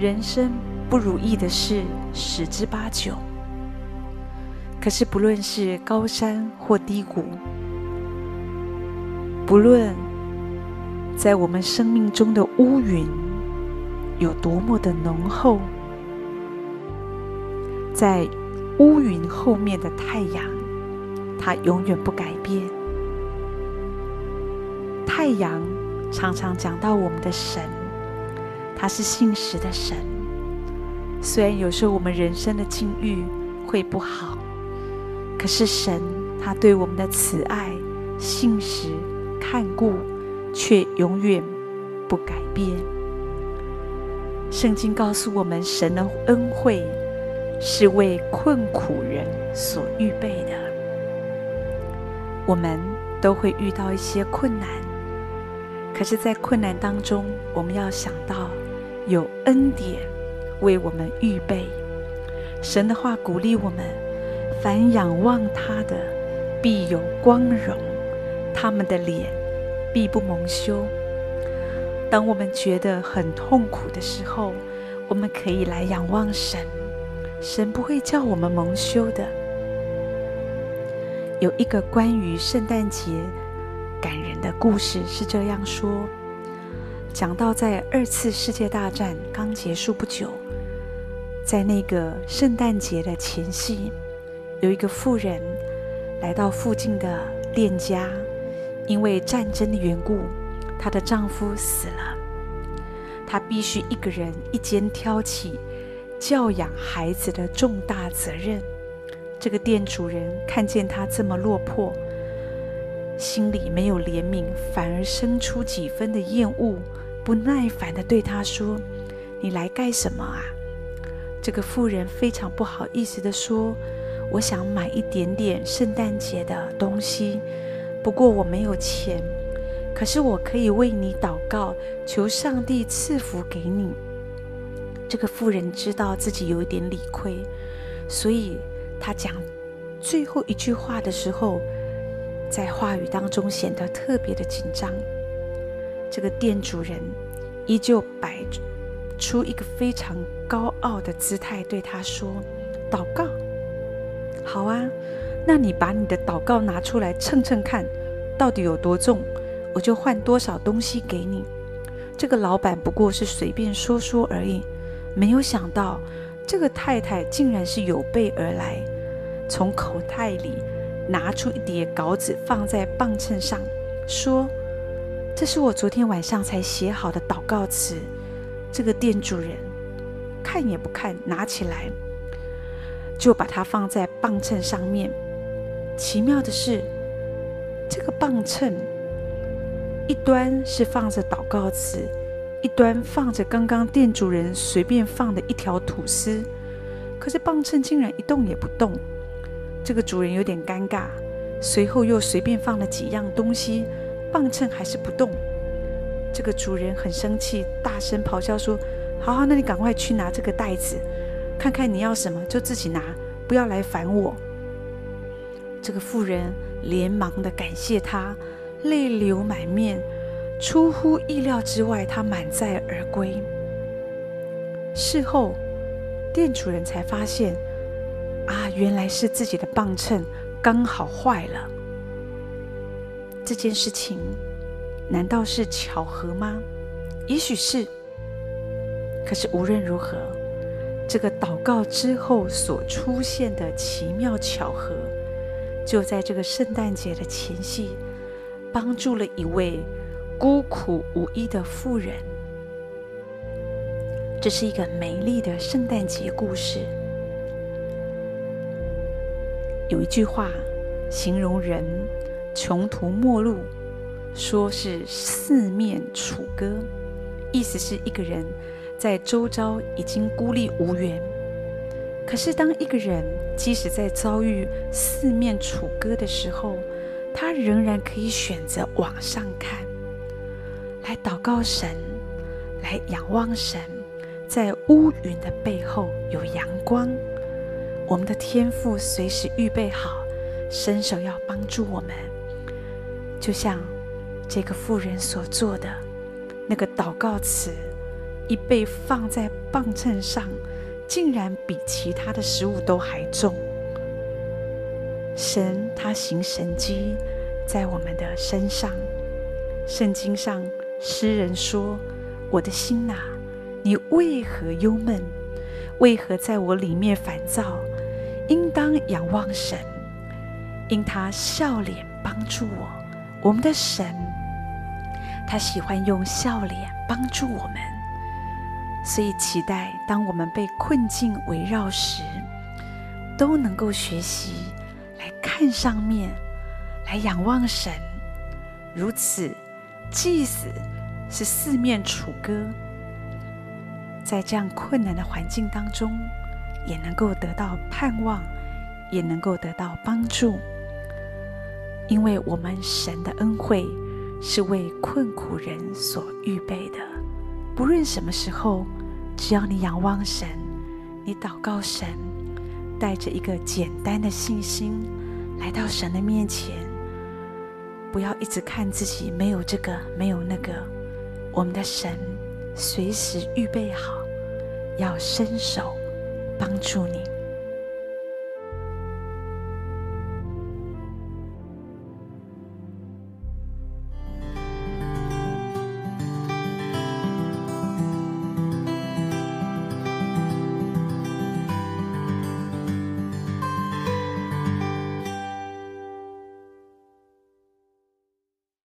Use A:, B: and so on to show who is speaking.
A: 人生不如意的事十之八九。可是不论是高山或低谷，不论在我们生命中的乌云有多么的浓厚，在乌云后面的太阳，它永远不改变。太阳常常讲到我们的神，他是信实的神。虽然有时候我们人生的境遇会不好，可是神他对我们的慈爱、信实、看顾，却永远不改变。圣经告诉我们，神的恩惠是为困苦人所预备的。我们都会遇到一些困难。可是，在困难当中，我们要想到有恩典为我们预备。神的话鼓励我们：凡仰望他的，必有光荣；他们的脸必不蒙羞。当我们觉得很痛苦的时候，我们可以来仰望神，神不会叫我们蒙羞的。有一个关于圣诞节。感人的故事是这样说：讲到在二次世界大战刚结束不久，在那个圣诞节的前夕，有一个妇人来到附近的店家，因为战争的缘故，她的丈夫死了，她必须一个人一肩挑起教养孩子的重大责任。这个店主人看见她这么落魄。心里没有怜悯，反而生出几分的厌恶，不耐烦地对他说：“你来干什么啊？”这个妇人非常不好意思地说：“我想买一点点圣诞节的东西，不过我没有钱。可是我可以为你祷告，求上帝赐福给你。”这个妇人知道自己有一点理亏，所以她讲最后一句话的时候。在话语当中显得特别的紧张。这个店主人依旧摆出一个非常高傲的姿态，对他说：“祷告，好啊，那你把你的祷告拿出来称称看，到底有多重，我就换多少东西给你。”这个老板不过是随便说说而已，没有想到这个太太竟然是有备而来，从口袋里。拿出一叠稿纸放在磅秤上，说：“这是我昨天晚上才写好的祷告词。”这个店主人看也不看，拿起来就把它放在磅秤上面。奇妙的是，这个磅秤一端是放着祷告词，一端放着刚刚店主人随便放的一条吐司。可是磅秤竟然一动也不动。这个主人有点尴尬，随后又随便放了几样东西，磅秤还是不动。这个主人很生气，大声咆哮说：“好好，那你赶快去拿这个袋子，看看你要什么就自己拿，不要来烦我。”这个妇人连忙的感谢他，泪流满面。出乎意料之外，他满载而归。事后，店主人才发现。啊，原来是自己的磅秤刚好坏了。这件事情难道是巧合吗？也许是。可是无论如何，这个祷告之后所出现的奇妙巧合，就在这个圣诞节的前夕，帮助了一位孤苦无依的妇人。这是一个美丽的圣诞节故事。有一句话形容人穷途末路，说是四面楚歌，意思是一个人在周遭已经孤立无援。可是当一个人即使在遭遇四面楚歌的时候，他仍然可以选择往上看，来祷告神，来仰望神，在乌云的背后有阳光。我们的天父随时预备好，伸手要帮助我们，就像这个妇人所做的，那个祷告词，一被放在磅秤上，竟然比其他的食物都还重。神他行神迹在我们的身上。圣经上诗人说：“我的心哪，你为何忧闷？为何在我里面烦躁？应当仰望神，因他笑脸帮助我。我们的神，他喜欢用笑脸帮助我们，所以期待当我们被困境围绕时，都能够学习。”来看上面，来仰望神，如此，即使是四面楚歌，在这样困难的环境当中，也能够得到盼望，也能够得到帮助，因为我们神的恩惠是为困苦人所预备的。不论什么时候，只要你仰望神，你祷告神。带着一个简单的信心来到神的面前，不要一直看自己没有这个没有那个，我们的神随时预备好，要伸手帮助你。